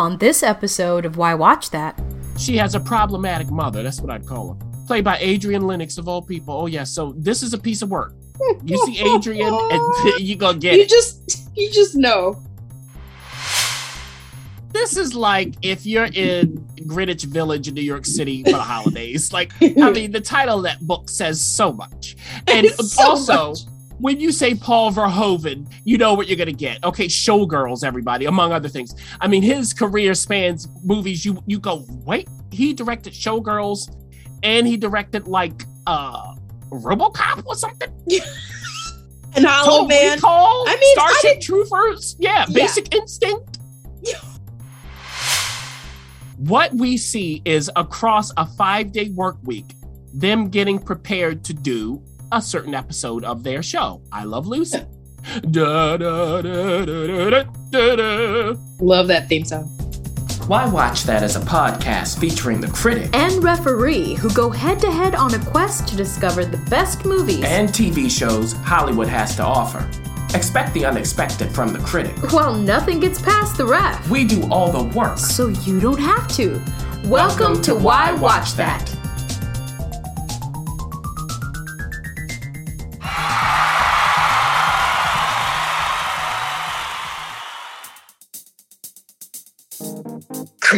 On this episode of Why Watch That, She has a problematic mother. That's what I'd call her. Played by Adriane Lenox of all people. Oh yeah, so this is a piece of work. You see Adrian, and you gonna get You it. just you just know. This is like if you're in Greenwich Village in New York City for the holidays. Like, I mean, the title of that book says so much. And It's so also, much. When you say Paul Verhoeven, you know what you're gonna get. Okay, Showgirls, everybody, among other things. I mean, his career spans movies. You you go, wait, he directed Showgirls, and he directed like uh RoboCop or something. And Hollow Man. Recall, I mean, I Starship Troopers. Yeah, Yeah. Basic Instinct. what we see is across a five day work week, them getting prepared to do a certain episode of their show. I Love Lucy. Da, da, da, da, da, da, da, da. Love that theme song. Why Watch That as a podcast featuring the critic and referee who go head to head on a quest to discover the best movies and TV shows Hollywood has to offer. Expect the unexpected from the critic. while nothing gets past the ref. We do all the work. So you don't have to. Welcome, to Why Watch That.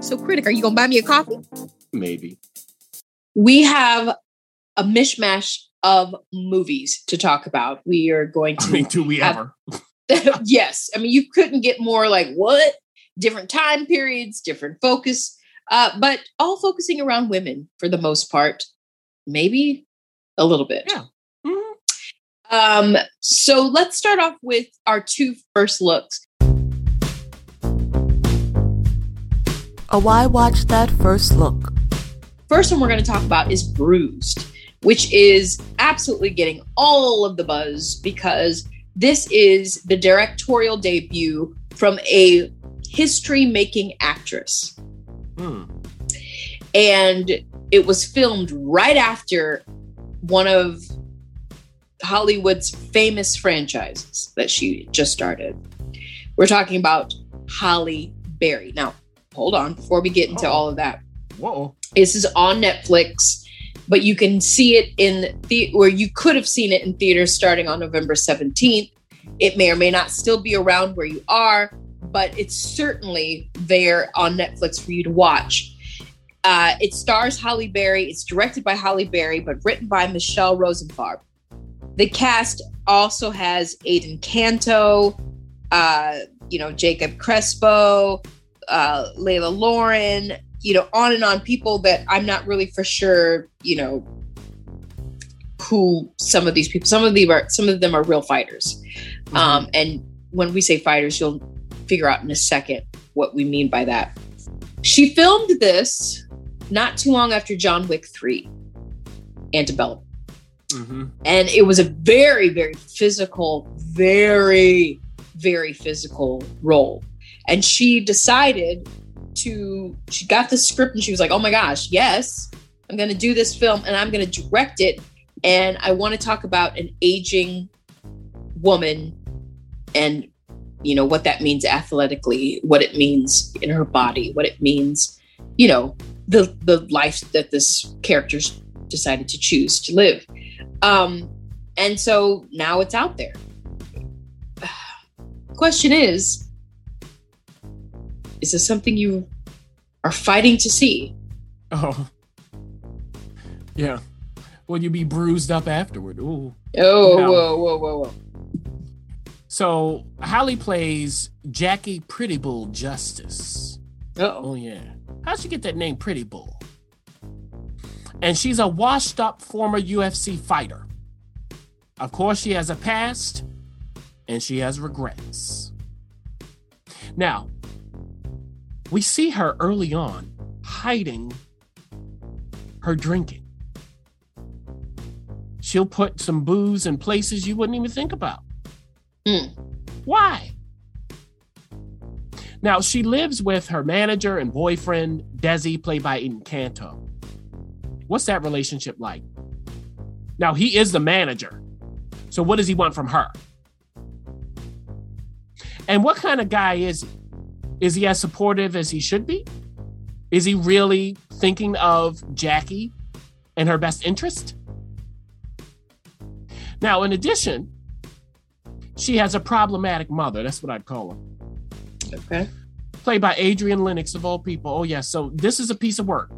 So, Critic, are you going to buy me a coffee? Maybe. We have a mishmash of movies to talk about. We are going I to mean, do we have- ever? yes. I mean, you couldn't get more like what? Different time periods, different focus, uh, but all focusing around women for the most part. Maybe a little bit. Yeah. Mhm. Um, so let's start off with our two first looks. A Why Watch That First Look. First one we're going to talk about is Bruised, which is absolutely getting all of the buzz because this is the directorial debut from a history making actress. Hmm. and it was filmed right after one of Hollywood's famous franchises that she just started. We're talking about Halle Berry. Now, hold on before we get into Oh. all of that. Whoa. This is on Netflix, but you can see it in the or you could have seen it in theaters starting on November 17th. It may or may not still be around where you are, but it's certainly there on Netflix for you to watch. Uh, it stars Halle Berry. It's directed by Halle Berry, but written by Michelle Rosenfarb. The cast also has Adan Canto, uh, you know, Jacob Crespo, uh, Layla Lauren, you know, on and on. People that I'm not really for sure, you know, who some of these people. Some of them are some of them are real fighters. Um, and when we say fighters, you'll figure out in a second what we mean by that. She filmed this not too long after John Wick 3, Antebellum. Mhm. And it was a very, very physical, very, very physical role. And she decided to, she got the script and she was like, oh my gosh, yes, I'm going to do this film and I'm going to direct it. And I want to talk about an aging woman and you know what that means athletically what it means in her body what it means you know the the life that this character's decided to choose to live um and so now it's out there question is is this something you are fighting to see Oh. Yeah. Will you be bruised up afterward? Ooh. Oh, No. whoa, whoa, whoa, whoa. So Halle plays Jackie Pretty Bull Justice. Uh-oh. Oh yeah. How'd she get that name, Pretty Bull? And she's a washed up former UFC fighter. Of course, she has a past and she has regrets. Now, we see her early on hiding her drinking. She'll put some booze in places you wouldn't even think about. Hmm. Why? Now, she lives with her manager and boyfriend, Desi, played by Encanto. What's that relationship like? Now, he is the manager. So, what does he want from her? And what kind of guy is he? Is he as supportive as he should be? Is he really thinking of Jackie and her best interest? Now, in addition, she has a problematic mother. That's what I'd call her Okay. played by Adriane Lenox of all people. Oh yeah, so this is a piece of work.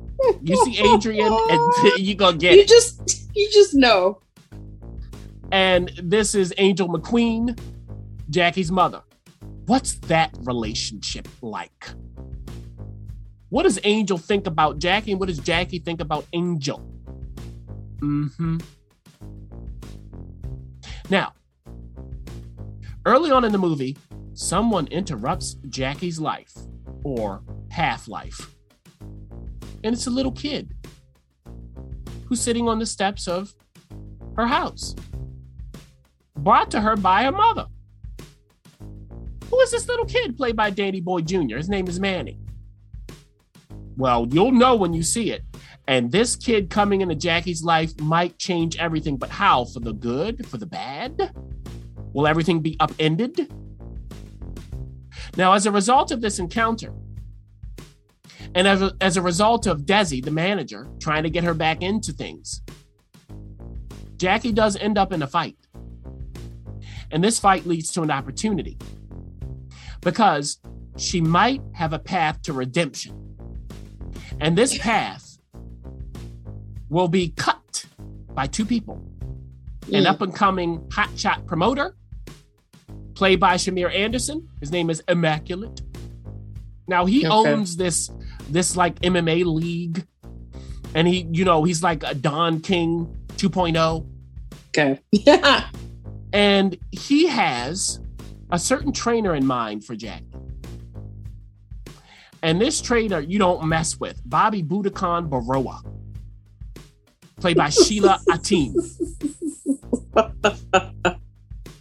You see Adrian, and you gonna get You it. just you just know. And this is Angel McQueen, Jackie's mother. What's that relationship like? What does Angel think about Jackie, and what does Jackie think about Angel? Mm-hmm. Now, early on in the movie, someone interrupts Jackie's life, or half life. And it's a little kid who's sitting on the steps of her house, brought to her by her mother. Who is this little kid played by Danny Boyd Jr.? His name is Manny. Well, you'll know when you see it. And this kid coming into Jackie's life might change everything, but how? For the good? For the bad? Will everything be upended? Now, as a result of this encounter, and as a, as a result of Desi, the manager, trying to get her back into things, Jackie does end up in a fight. And this fight leads to an opportunity because she might have a path to redemption. And this path will be cut by two people an Mm. up and coming hotshot promoter, played by Shamier Anderson. His name is Immaculate. Now he Okay. owns this this like MMA league, and he you know he's like a Don King 2.0, Okay. Yeah. and he has a certain trainer in mind for Jackie. And this trainer you don't mess with, Bobby Buddhakan Berroa, played by Sheila Atim.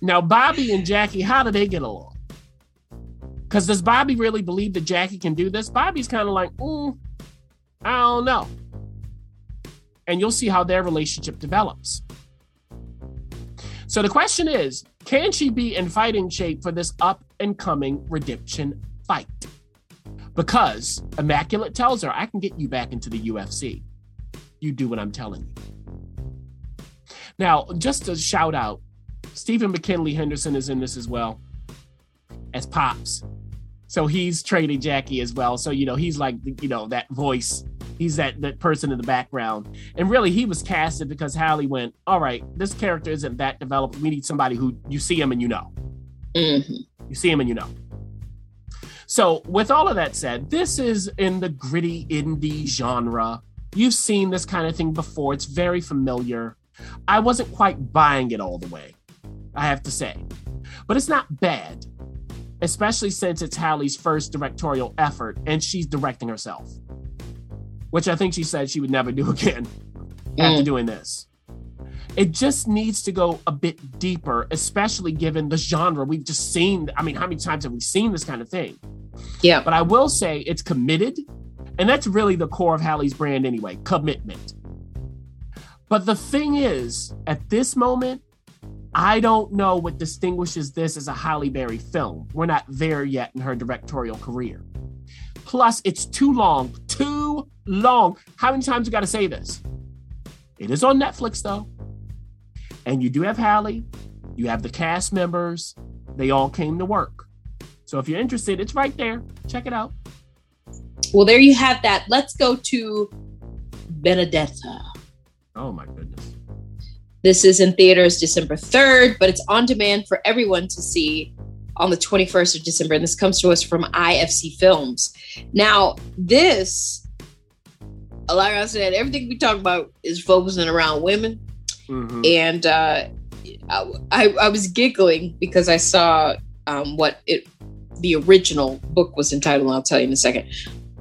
Now, Bobby and Jackie, how do they get along? Because does Bobby really believe that Jackie can do this? Bobby's kind of like, mm, I don't know. And you'll see how their relationship develops. So the question is can she be in fighting shape for this up and coming redemption fight? Because Immaculate tells her, I can get you back into the UFC. You do what I'm telling you. Now, just a shout out Stephen McKinley Henderson is in this as well as Pops. So he's trading Jackie as well. So, you know, he's like, you know, that voice. He's that, that person in the background. And really, he was casted because Halle went, all right, this character isn't that developed. We need somebody who you see him and you know. Mhm. You see him and you know. So, with all of that said, this is in the gritty indie genre. You've seen this kind of thing before, it's very familiar. I wasn't quite buying it all the way, I have to say. But it's not bad, especially since it's Halle's first directorial effort and she's directing herself, which I think she said she would never do again after Mm. doing this. It just needs to go a bit deeper, especially given the genre we've just seen. I mean, how many times have we seen this kind of thing? Yeah. But I will say it's committed, and that's really the core of Halle's brand anyway commitment. But the thing is, at this moment, I don't know what distinguishes this as a Halle Berry film. We're not there yet in her directorial career. Plus, it's too long, long. How many times you got to say this? It is on Netflix though. And you do have Halle, you have the cast members, they all came to work. So if you're interested, it's right there. Check it out. Well, there you have that. Let's go to Benedetta. Oh my goodness. This is in theaters December 3rd, but it's on demand for everyone to see on the 21st of December. And this comes to us from IFC Films. Now, this, like I said, everything we talk about is focusing around women. Mhm. And uh, I, I was giggling because I saw um, what it the original book was entitled. I'll tell you in a second.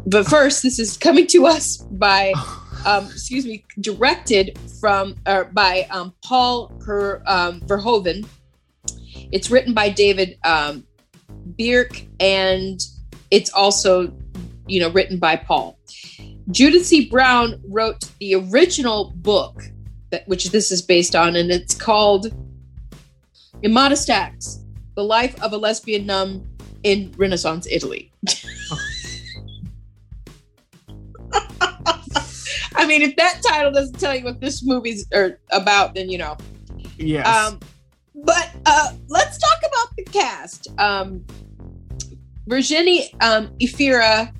But first, this is coming to us by um, excuse me, directed from or by um, Paul per, um, Verhoeven. It's written by David um, Birke, and it's also, you know, written by Paul. Judith C. Brown wrote the original book, that which this is based on, and it's called "Immodest Acts: The Life of a Lesbian Nun in Renaissance Italy." I mean, if that title doesn't tell you what this movie's are about, then you know. Yes. Um, but uh, let's talk about the cast. Um, Virginie um, Efira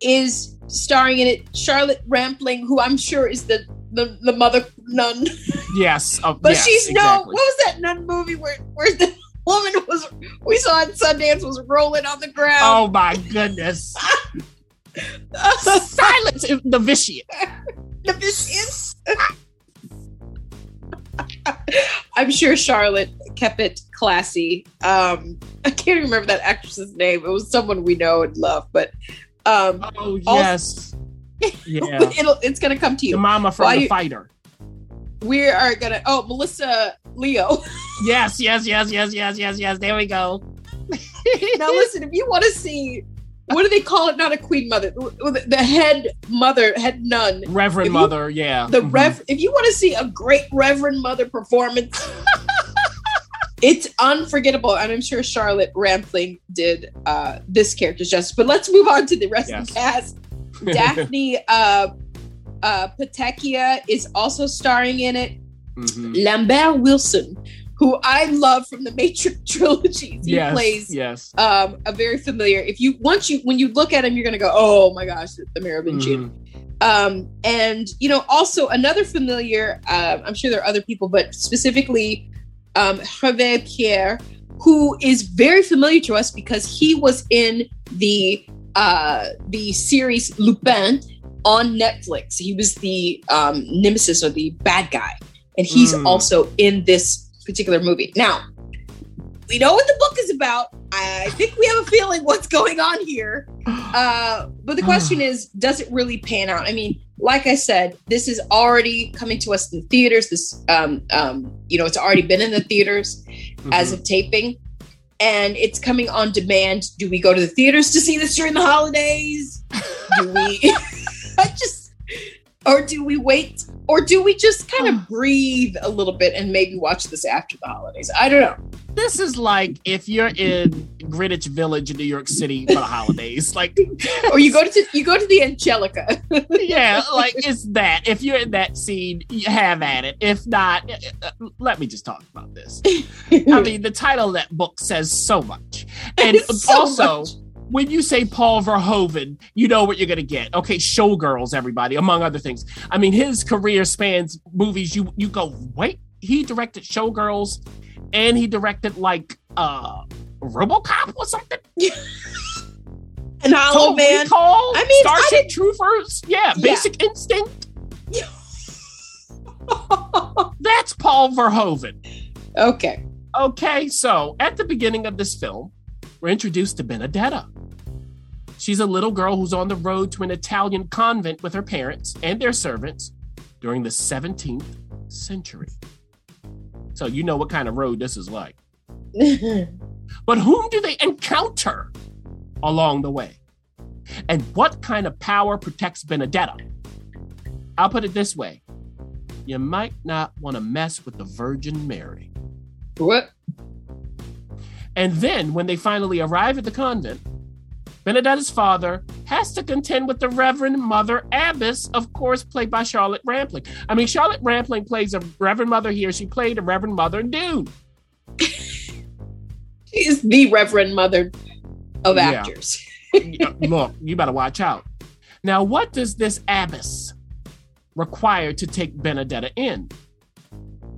is starring in it. Charlotte Rampling, who I'm sure is the the, the mother nun, yes. uh, but yes, she's no. What was that nun movie where where the woman was we saw in Sundance was rolling on the ground? Oh my goodness. Silence is the vitiate. the vicious. I'm sure Charlotte kept it classy. Um, I can't remember that actress's name. It was someone we know and love, but um, Oh yes. Yeah. it'll it's gonna come to The you. mama from Why the fighter. We are gonna. Oh, Melissa Leo. Yes, yes, yes, yes, yes, yes, yes. There we go. now listen, if you want to see, what do they call it? Not a queen mother, the the head mother, head nun. Reverend you- Mother, yeah. the Mhm. rev if you want to see a great reverend mother performance it's unforgettable and i'm sure charlotte rampling did uh this character's justice but let's move on to the rest of the cast daphne uh uh Patakia is also starring in it Mhm. lambert wilson who i love from the matrix trilogy he Yes, plays yes. um a very familiar if you once you when you look at him you're gonna go oh my gosh the merovingian Mhm. um, and you know also another familiar uh, i'm sure there are other people but specifically um, Hervé Pierre, who is very familiar to us because he was in the uh, the series Lupin on Netflix. He was the um, nemesis or the bad guy, and he's Mm. also in this particular movie. Now, we know what the book is about. I think we have a feeling what's going on here. Uh, but the question is, does it really pan out? I mean, like I said, this is already coming to us in theaters. This, um, um, you know, it's already been in the theaters as Mhm. of taping, and it's coming on demand. Do we go to the theaters to see this during the holidays? Do we? I just, or do we wait? Or do we just kind of breathe a little bit and maybe watch this after the holidays? I don't know. This is like if you're in Greenwich Village in New York City for the holidays. Like, Or you go to you go to the Angelika. yeah, like it's that. If you're in that scene, you have at it. If not, uh, uh, let me just talk about this. I mean, the title of that book says so much. And so also, much. When you say Paul Verhoeven, you know what you're going to get. Okay, Showgirls, everybody, among other things. I mean, his career spans movies. You you go, wait, he directed Showgirls, and he directed like uh RoboCop or something. and Hollow Total Man. Recall, I mean, I Starship didn't- Troopers. Yeah, Yeah. Basic Instinct. That's Paul Verhoeven. okay. Okay, so at the beginning of this film, we're introduced to Benedetta. She's a little girl who's on the road to an Italian convent with her parents and their servants during the 17th century. So you know what kind of road this is like. But whom do they encounter along the way? And what kind of power protects Benedetta? I'll put it this way you might not want to mess with the Virgin Mary. what? And then, when they finally arrive at the convent, Benedetta's father has to contend with the Reverend Mother Abbess, of course, played by Charlotte Rampling. I mean, Charlotte Rampling plays a Reverend Mother here. She played a Reverend Mother in Dune. She is the Reverend Mother of Yeah. actors. Look, you better watch out. Now, what does this abbess require to take Benedetta in?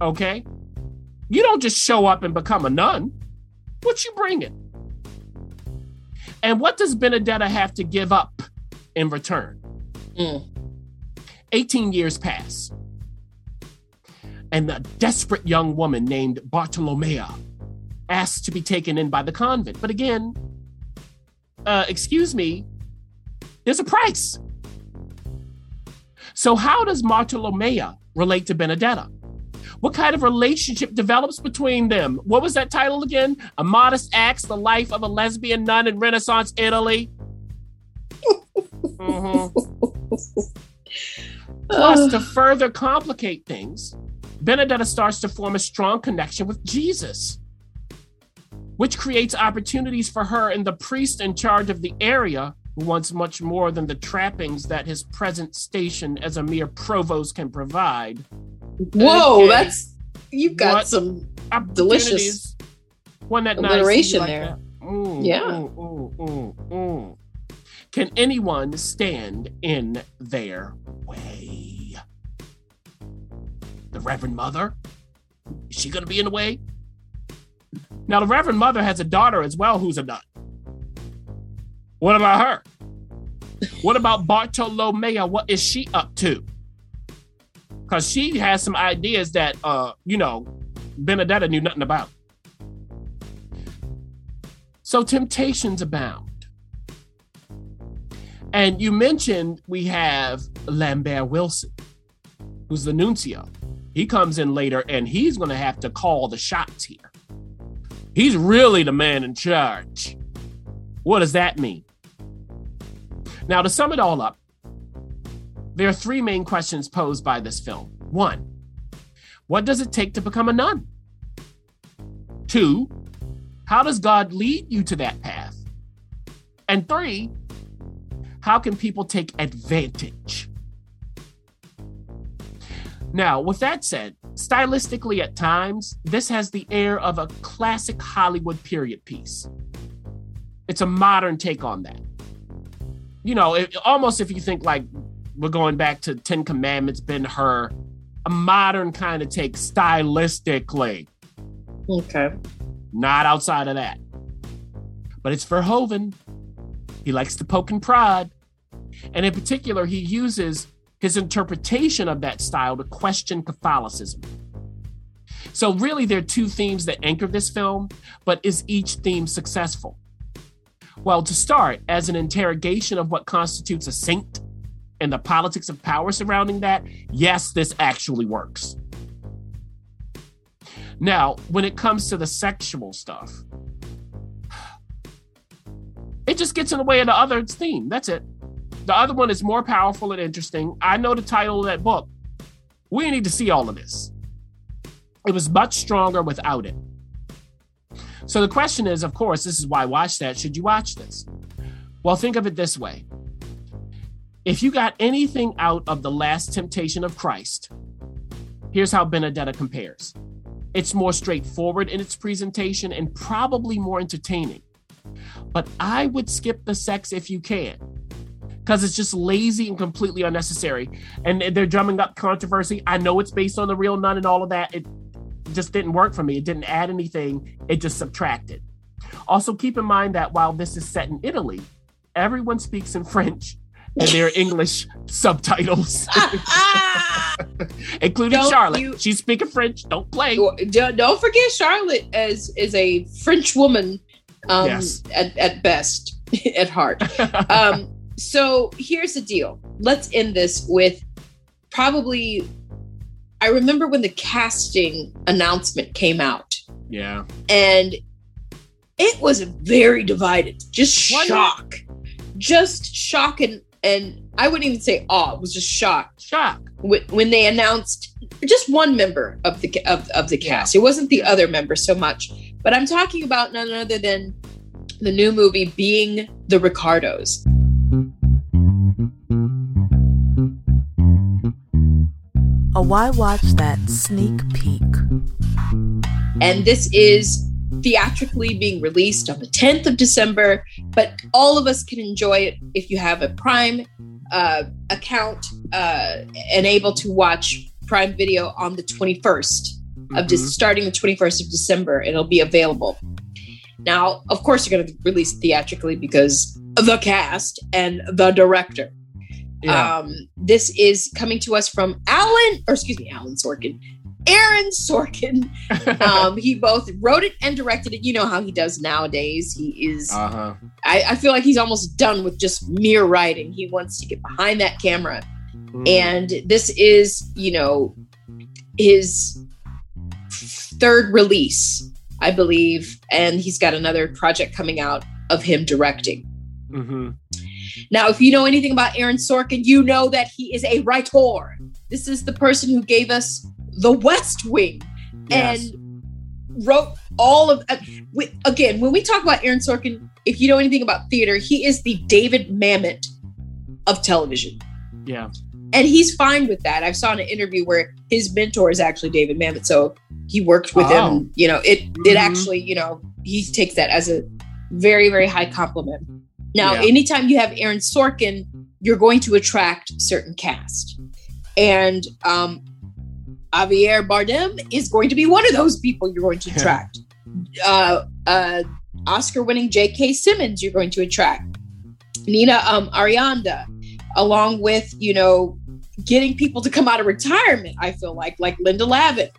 Okay? You don't just show up and become a nun. What you bringing? And what does Benedetta have to give up in return? Mm. 18 years pass. And a desperate young woman named Bartolomea asks to be taken in by the convent. But again, uh, excuse me, there's a price. So, how does Bartolomea relate to Benedetta? What kind of relationship develops between them? What was that title again? Immodest Acts, The Life of a Lesbian Nun in Renaissance Italy. Mhm. Plus, to further complicate things, Benedetta starts to form a strong connection with Jesus, which creates opportunities for her and the priest in charge of the area who wants much more than the trappings that his present station as a mere provost can provide. Whoa, Okay. that's you've got What? some delicious One that nice alliteration like there. Yeah. Can anyone stand in their way? The Reverend Mother? Is she going to be in the way? Now, the Reverend Mother has a daughter as well who's a nut. What about her? What about Bartolomea? What is she up to? Because she has some ideas that, uh, you know, Benedetta knew nothing about. So temptations abound. And you mentioned we have Lambert Wilson, who's the nuncio. He comes in later and he's going to have to call the shots here. He's really the man in charge. What does that mean? Now, to sum it all up, there are three main questions posed by this film. One, what does it take to become a nun? Two, how does God lead you to that path? And three, how can people take advantage? Now, with that said, stylistically at times, this has the air of a classic Hollywood period piece. It's a modern take on that. You know, it, almost if you think like we're going back to Ten Commandments, Ben Hur, a modern kind of take stylistically Okay. not outside of that. But it's Verhoeven. He likes to poke and prod. And in particular, he uses his interpretation of that style to question Catholicism. So, really, there are two themes that anchor this film, but is each theme successful? Well, to start, as an interrogation of what constitutes a saint and the politics of power surrounding that, yes, this actually works. Now, when it comes to the sexual stuff, it just gets in the way of the other theme. That's it. The other one is more powerful and interesting. I know the title of that book. We need to see all of this. It was much stronger without it. So the question is, of course, this is why watch that. Should you watch this? Well, think of it this way. If you got anything out of the last temptation of Christ, here's how Benedetta compares. It's more straightforward in its presentation and probably more entertaining. But I would skip the sex if you can, because it's just lazy and completely unnecessary. And they're drumming up controversy. I know it's based on the real nun and all of that. It just didn't work for me. It didn't add anything, it just subtracted. Also, keep in mind that while this is set in Italy, everyone speaks in French and there are English subtitles, including Don't Charlotte. you- She's speaking French. Don't play. Don't forget Charlotte as is a French woman um, Yes. at, at best, at heart. Um, so here's the deal. Let's end this with probably. I remember when the casting announcement came out, yeah. and it was very divided. Just shock, just shock, and and I wouldn't even say awe. It was just shock Shock. when, when they announced just one member of the of, of the cast. It wasn't the other member so much, but I'm talking about none other than the new movie being the Ricardos. Oh, A Why Watch That sneak peek. And this is theatrically being released on the 10th of December, but all of us can enjoy it if you have a Prime uh, account uh, and able to watch Prime Video on the 21st of just starting the 21st of December. It'll be available. Now, of course, you're going to release theatrically because of the cast and the director. Yeah. Um, this is coming to us from Alan, or excuse me, Alan Sorkin, Aaron Sorkin. Um, he both wrote it and directed it. You know how he does nowadays. He is, uh huh. I, I feel like he's almost done with just mere writing. He wants to get behind that camera. And this is, you know, his third release, I believe. And he's got another project coming out of him directing. hmm Now, if you know anything about Aaron Sorkin, you know that he is a writer. This is the person who gave us The West Wing Yes. and wrote all of. Uh, we, again, when we talk about Aaron Sorkin, if you know anything about theater, he is the David Mamet of television, Yeah. and he's fine with that. I saw in an interview where his mentor is actually David Mamet, so he worked with Oh. him. You know, it it Mhm. actually, you know, he takes that as a very very high compliment. Now, Yeah. anytime you have Aaron Sorkin, you're going to attract certain cast. And um, Javier Bardem is going to be one of those people you're going to attract. uh, uh, Oscar winning J.K. Simmons, you're going to attract. Nina um, Arianda, along with, you know, getting people to come out of retirement, I feel like, like Linda Lavin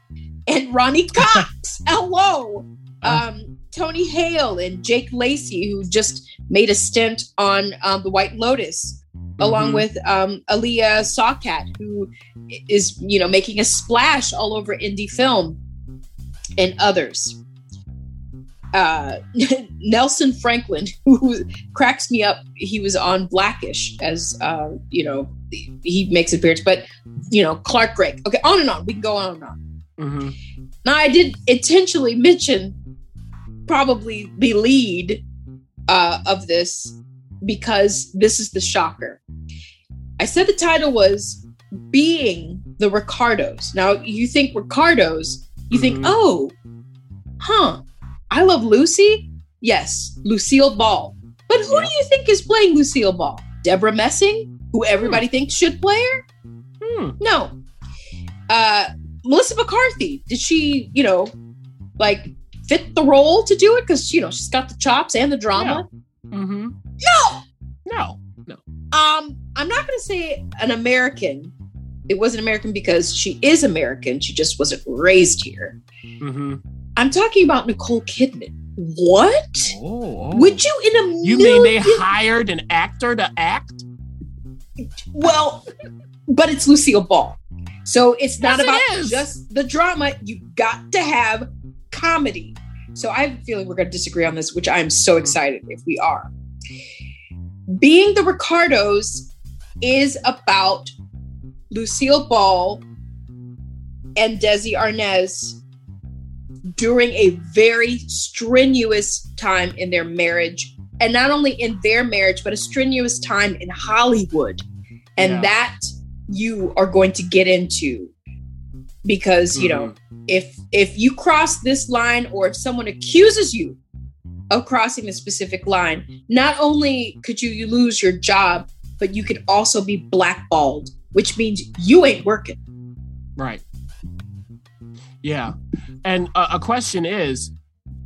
and Ronnie Cox. Hello. Um, Tony Hale and Jake Lacy, who just made a stint on um, The White Lotus, along Mhm. with um, Alia Shawkat, who is, you know, making a splash all over indie film, and others. Uh, Nelson Franklin, who cracks me up, he was on Blackish as, uh, you know, he makes appearance, but, you know, Clark Gregg. Okay, on and on. We can go on and on. hmm Now, I did intentionally mention probably the lead uh, of this because this is the shocker. I said the title was Being the Ricardos. Now, you think Ricardos, you think, Mhm. oh, huh, I love Lucy? Yes, Lucille Ball. But who Yeah. do you think is playing Lucille Ball? Debra Messing, who everybody thinks should play her? Hmm. No. Uh, Melissa McCarthy, did she, you know, like fit the role to do it? Because, you know, she's got the chops and the drama. hmm No. No. No. Um, I'm not going to say an American. It wasn't American because she is American. She just wasn't raised here. hmm I'm talking about Nicole Kidman. What? Oh, oh. Would you in a You mean they hired an actor to act? Well, but it's Lucille Ball. So it's not Yes, about is. just the drama. You got to have comedy. So I have a feeling we're going to disagree on this, which I'm so excited if we are. Being the Ricardos is about Lucille Ball and Desi Arnaz during a very strenuous time in their marriage. And not only in their marriage, but a strenuous time in Hollywood. And Yeah. that you are going to get into because, you know, mm-hmm. if if you cross this line or if someone accuses you of crossing the specific line, not only could you, you lose your job, but you could also be blackballed, which means you ain't working. Right. Yeah. And uh, a question is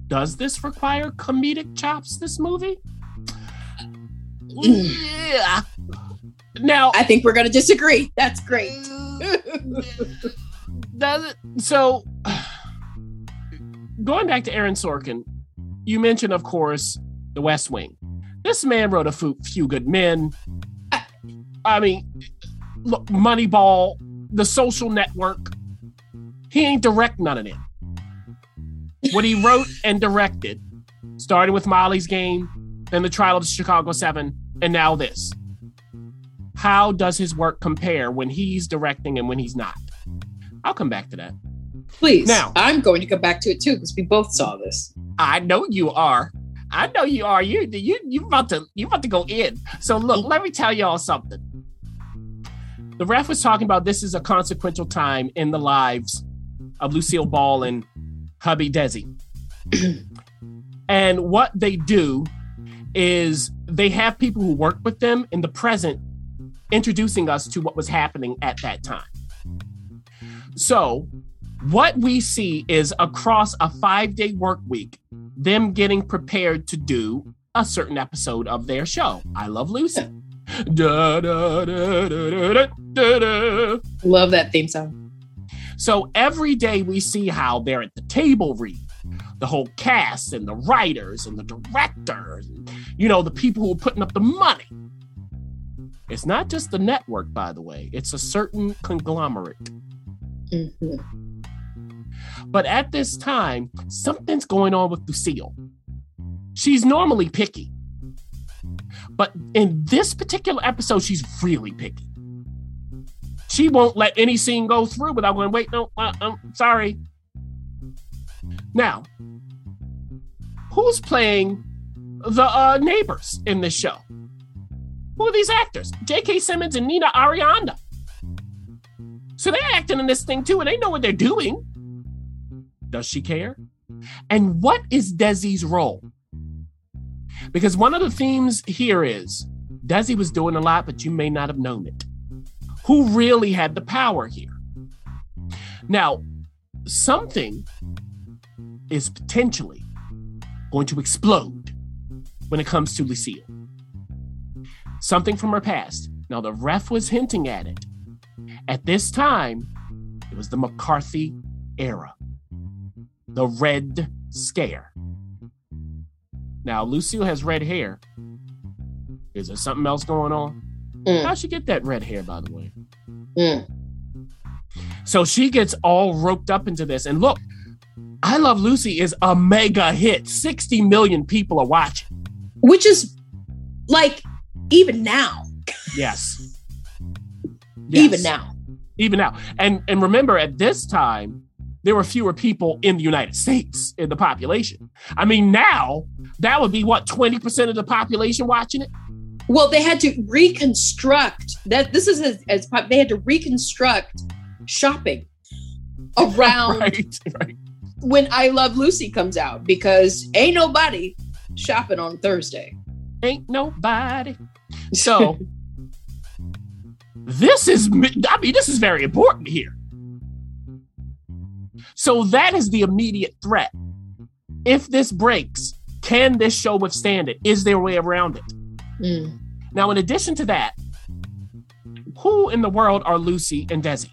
Does this require comedic chops, this movie? yeah. Now, I think we're going to disagree. That's great. does it, so going back to Aaron Sorkin, you mentioned, of course, The West Wing. This man wrote a few, few good men. I mean, look, Moneyball, The Social Network. He ain't direct none of them. What he wrote and directed, starting with Molly's Game, then The Trial of the Chicago Seven, and now this. How does his work compare when he's directing and when he's not? I'll come back to that. Please. Now- I'm going to come back to it too because we both saw this. I know you are. I know you are. You you you about to you about to go in. So look, let me tell y'all something. The ref was talking about this is a consequential time in the lives of Lucille Ball and hubby Desi. and what they do is they have people who work with them in the present introducing us to what was happening at that time. So What we see is across a five day work week, them getting prepared to do a certain episode of their show. I Love Lucy. Da, da, da, da, da, da, da, da. Love that theme song. So every day we see how they're at the table read. The whole cast and the writers and the directors, and, you know, the people who are putting up the money. It's not just the network, by the way, it's a certain conglomerate. Mhm. But at this time, something's going on with Lucille. She's normally picky. But in this particular episode, she's really picky. She won't let any scene go through without going, wait, no, uh, um, sorry. Now, who's playing the uh, neighbors in this show? Who are these actors? J.K. Simmons and Nina Arianda. So they're acting in this thing too, and they know what they're doing. Does she care? And what is Desi's role? Because one of the themes here is Desi was doing a lot, but you may not have known it. Who really had the power here? Now, something is potentially going to explode when it comes to Lucille. Something from her past. Now, the ref was hinting at it. At this time, it was the McCarthy era, the Red Scare. Now, Lucille has red hair. Is there something else going on? Mm. How'd she get that red hair, by the way? Mm. So she gets all roped up into this. And look, I Love Lucy is a mega hit. 60 million people are watching. Which is like even now, Yes. even now. Even now. And and remember at this time, there were fewer people in the United States in the population. I mean, now that would be what 20% of the population watching it? Well, they had to reconstruct that. This is as, as pop- they had to reconstruct shopping around Right. Right. when I Love Lucy comes out because ain't nobody shopping on Thursday. Ain't nobody. So this is I mean this is very important here. So that is the immediate threat. If this breaks, can this show withstand it? Is there a way around it? Mm. Now, in addition to that, who in the world are Lucy and Desi?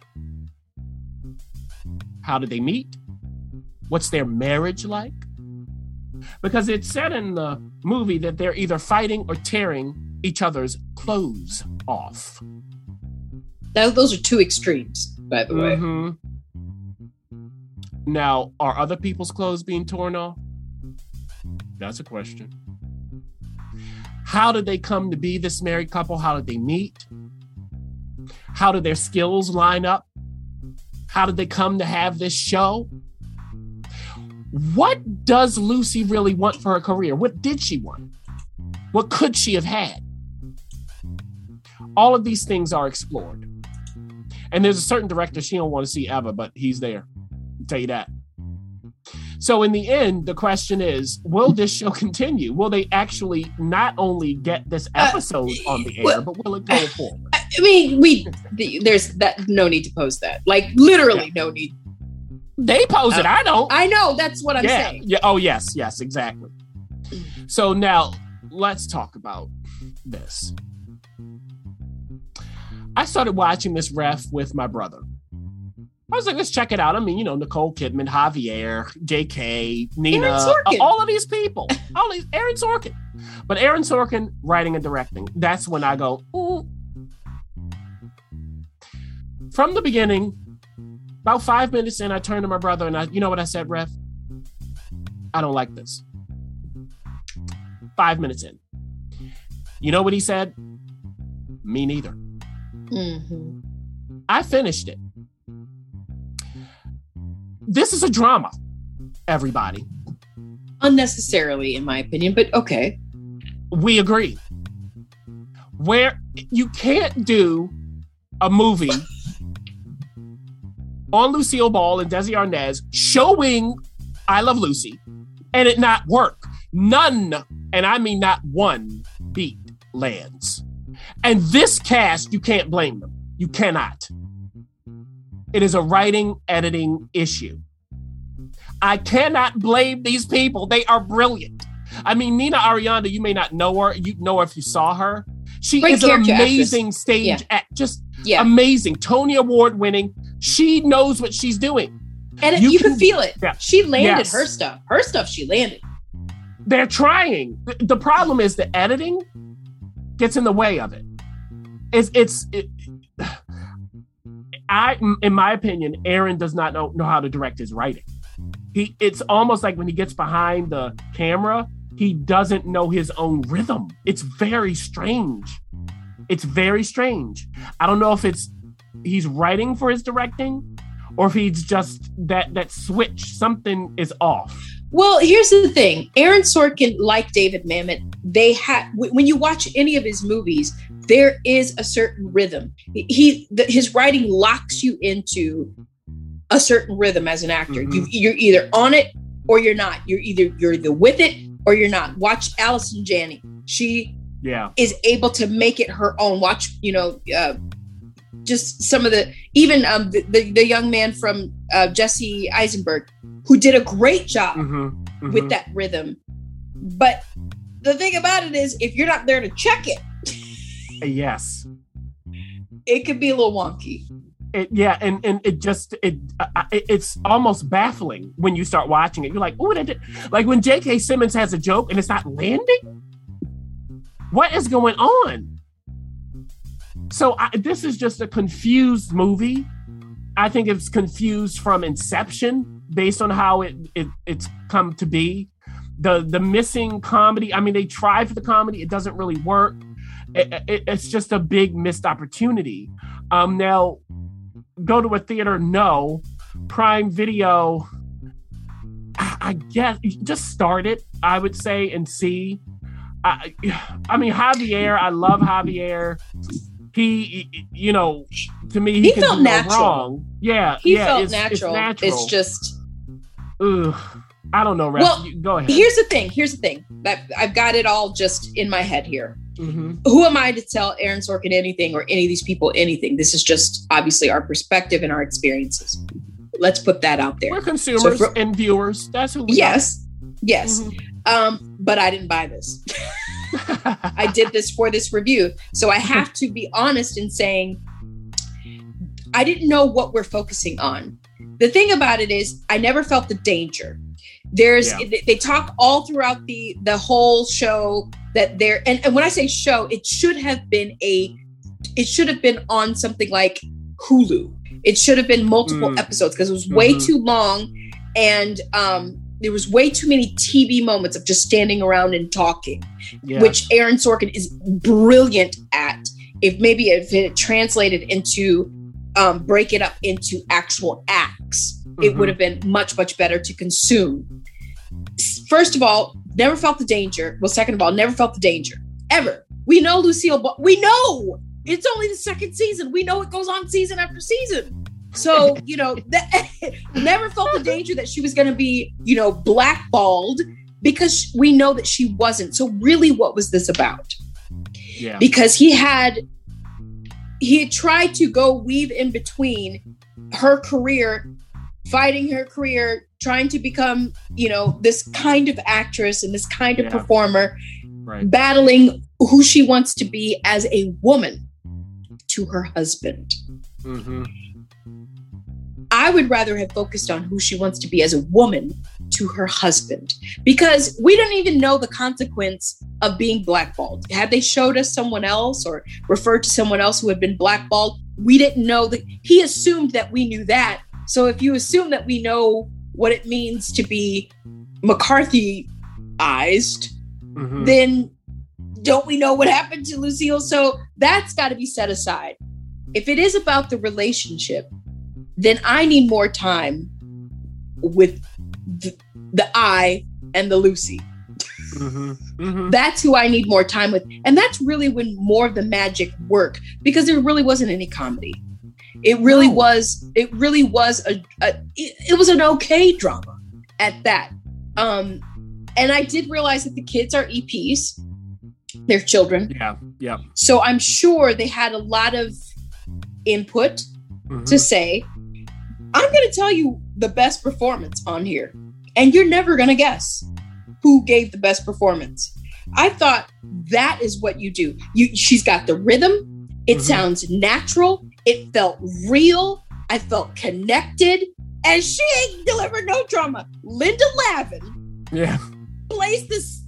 How did they meet? What's their marriage like? Because it's said in the movie that they're either fighting or tearing each other's clothes off. That, those are two extremes, by the way. Mhm. Now, are other people's clothes being torn off? That's a question. How did they come to be this married couple? How did they meet? How did their skills line up? How did they come to have this show? What does Lucy really want for her career? What did she want? What could she have had? All of these things are explored. And there's a certain director she don't want to see ever, but he's there. I'll tell you that. So in the end, the question is, will this show continue? Will they actually not only get this uh, episode on the air, well- but will it go forward? I mean, we the, there's that no need to post that. Like literally no need. They pose it. Uh, I don't. I know that's what I'm yeah. saying. Yeah. Oh, yes. Yes. Exactly. So now let's talk about this. I started watching this ref with my brother. I was like, let's check it out. I mean, you know, Nicole Kidman, Javier, JK, Nina, all of these people, all these, Aaron Sorkin. But Aaron Sorkin writing and directing, that's when I go, ooh. From the beginning, about five minutes in, I turned to my brother and I, you know what I said, ref? I don't like this. Five minutes in. You know what he said? Me neither. Mhm. I finished it. This is a drama, everybody. Unnecessarily, in my opinion, but okay. We agree. Where you can't do a movie on Lucille Ball and Desi Arnaz showing I Love Lucy and it not work. None, and I mean not one beat lands. And this cast, you can't blame them. You cannot. It is a writing editing issue. I cannot blame these people. They are brilliant. I mean, Nina Arianda, you may not know her. You know her if you saw her. She Great is an amazing actress. stage Yeah. act, just Yeah. amazing. Tony Award winning. She knows what she's doing. and you you, can- can feel it. Yeah. She landed Yes. her stuff. Her stuff she landed. They're trying. The- problem is the editing gets in the way of it. It's it's. It, I, in my opinion, Aaron does not know, know how to direct his writing. He, it's almost like when he gets behind the camera, he doesn't know his own rhythm. It's very strange. It's very strange. I don't know if it's he's writing for his directing, or if he's just that that switch. Something is off. Well, here's the thing: Aaron Sorkin, like David Mamet, they had when you watch any of his movies, there is a certain rhythm. He the, his writing locks you into a certain rhythm as an actor. Mhm. You, you're either on it or you're not. You're either you're either with it or you're not. Watch Allison Janney; she Yeah. is able to make it her own. Watch, you know, uh, just some of the even um, the, the the young man from uh, Jesse Eisenberg, who did a great job Mm-hmm. with that rhythm. But the thing about it is, if you're not there to check it, Yes. it could be a little wonky. It, yeah, and and it just it, uh, it it's almost baffling when you start watching it. You're like, oh, like when J.K. Simmons has a joke and it's not landing. What is going on? So I, this is just a confused movie. I think it's confused from inception based on how it, it it's come to be. The the missing comedy. I mean, they try for the comedy. It doesn't really work. It- it- it's just a big missed opportunity. Um, now, go to a theater? No. Prime Video. I, I guess just start it. I would say and see. I, I mean Javier. I love Javier. He, you know, to me, he, He felt natural. wrong. Yeah, He yeah, felt it's, natural. It's natural. It's just Ugh. I don't know, Ref. Well, You- go ahead. here's the thing. Here's the thing. That I've got it all just in my head here. Mhm. Who am I to tell Aaron Sorkin anything or any of these people anything? This is just obviously our perspective and our experiences. Let's put that out there. We're consumers for- and viewers. That's who we Yes, yes. Mhm. Um, but I didn't buy this. I did this for this review. So I have to be honest in saying I didn't know what we're focusing on. The thing about it is I never felt the danger. There's Yeah. they- talk all throughout the the whole show that there and, and when I say show, it should have been a it should have been on something like Hulu. It should have been multiple Mm. episodes because it was way Mhm. too long and um there was way too many TV moments of just standing around and talking yeah. which Aaron Sorkin is brilliant at. If maybe if it translated into um, break it up into actual acts, it Mhm. would have been much much better to consume. First of all, never felt the danger. Well, second of all, never felt the danger ever. We know Lucille. Ball- we know it's only the second season. We know it goes on season after season. So you know, that, never felt the danger that she was going to be, you know, blackballed because we know that she wasn't. So really, what was this about? yeah. Because he had he had tried to go weave in between her career, fighting her career, trying to become, you know, this kind of actress and this kind of Yeah. performer, right. battling who she wants to be as a woman to her husband. hmm I would rather have focused on who she wants to be as a woman to her husband because we don't even know the consequence of being blackballed. Had they showed us someone else or referred to someone else who had been blackballed, we didn't know that he assumed that we knew that. So if you assume that we know what it means to be McCarthyized, hmm then don't we know what happened to Lucille? So that's got to be set aside. If it is about the relationship, then I need more time with the, I and the Lucy. hmm hmm That's who I need more time with. And that's really when more of the magic work because there really wasn't any comedy. It really No. was, it really was a, a it, it was an okay drama at that. Um, and I did realize that the kids are EPs, they're children. Yeah. Yeah. So I'm sure they had a lot of input Mhm. to say. I'm going to tell you the best performance on here, and you're never going to guess who gave the best performance. I thought that is what you do. You, she's got the rhythm. It Mhm. sounds natural. It felt real. I felt connected, and she ain't delivered no drama. Linda Lavin Yeah. plays this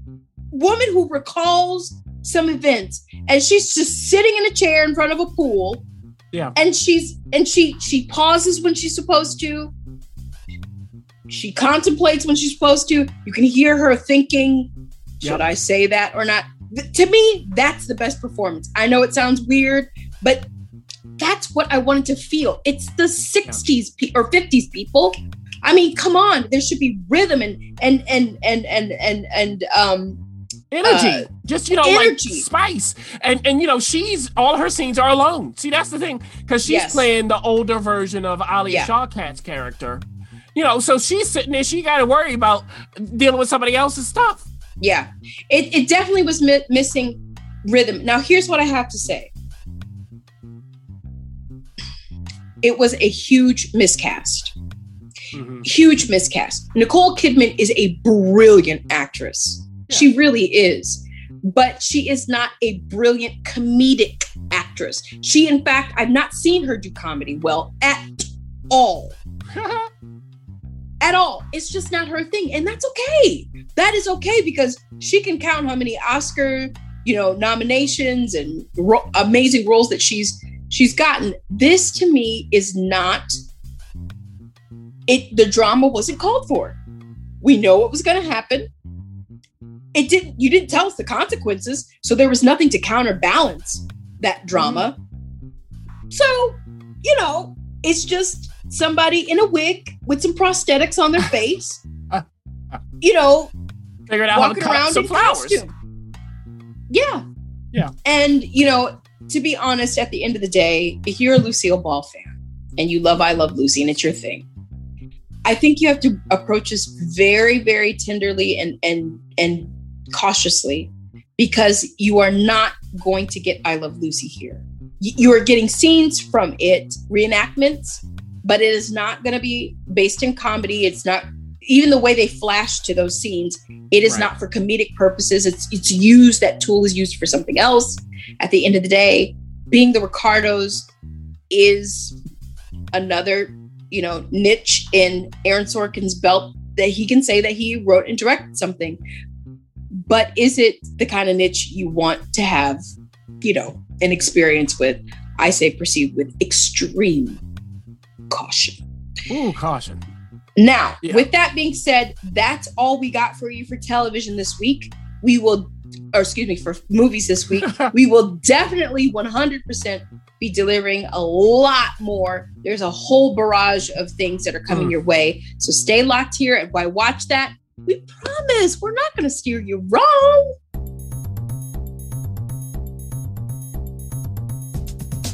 woman who recalls some events and she's just sitting in a chair in front of a pool Yeah. and she's and she she pauses when she's supposed to she contemplates when she's supposed to. You can hear her thinking should Yep. i say that or not? To me that's the best performance. I know it sounds weird but that's what i wanted to feel. It's the 60s pe- or 50s people. I mean come on there should be rhythm and and and and and and, and um energy. Uh, just you know energy. like spice. And and you know she's all her scenes are alone. See that's the thing. Because she's Yes. playing the older version of Alia Yeah. shawkat's character you know so she's sitting there she got to worry about dealing with somebody else's stuff Yeah, it, it definitely was mi- missing rhythm. Now, here's what I have to say it was a huge miscast. Mhm. Huge miscast. Nicole Kidman is a brilliant actress. She really is. But she is not a brilliant comedic actress. She, in fact, I've not seen her do comedy well at all. at all. It's just not her thing, and that's okay. That is okay because she can count how many Oscar, you know, nominations and ro- amazing roles that she's she's gotten. This to me is not it. The drama wasn't called for. We know what was going to happen. It didn't. You didn't tell us the consequences, so there was nothing to counterbalance that drama. So, you know, it's just somebody in a wig with some prosthetics on their face, you know, figured out how to walking cut around some in flowers costume. Yeah. Yeah. And, you know, to be honest, at the end of the day, if you're a Lucille Ball fan and you love I Love Lucy and it's your thing, I think you have to approach this very, very tenderly and and and cautiously because you are not going to get I Love Lucy here. You are getting scenes from it, reenactments, but it is not going to be based in comedy. It's not even the way they flash to those scenes. It is Right. not for comedic purposes. It's it's used. That tool is used for something else. At the end of the day, being the Ricardos is another you know niche in Aaron Sorkin's belt that he can say that he wrote and directed something. But is it the kind of niche you want to have, you know, an experience with? I say proceed with extreme caution. Ooh, caution Now, Yeah. with that being said, that's all we got for you for television this week. We will, or excuse me, for movies this week, we will definitely 100% be delivering a lot more. There's a whole barrage of things that are coming Mm. your way. So stay locked here and why watch that. We promise we're not going to steer you wrong.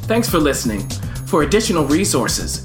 Thanks for listening. For additional resources,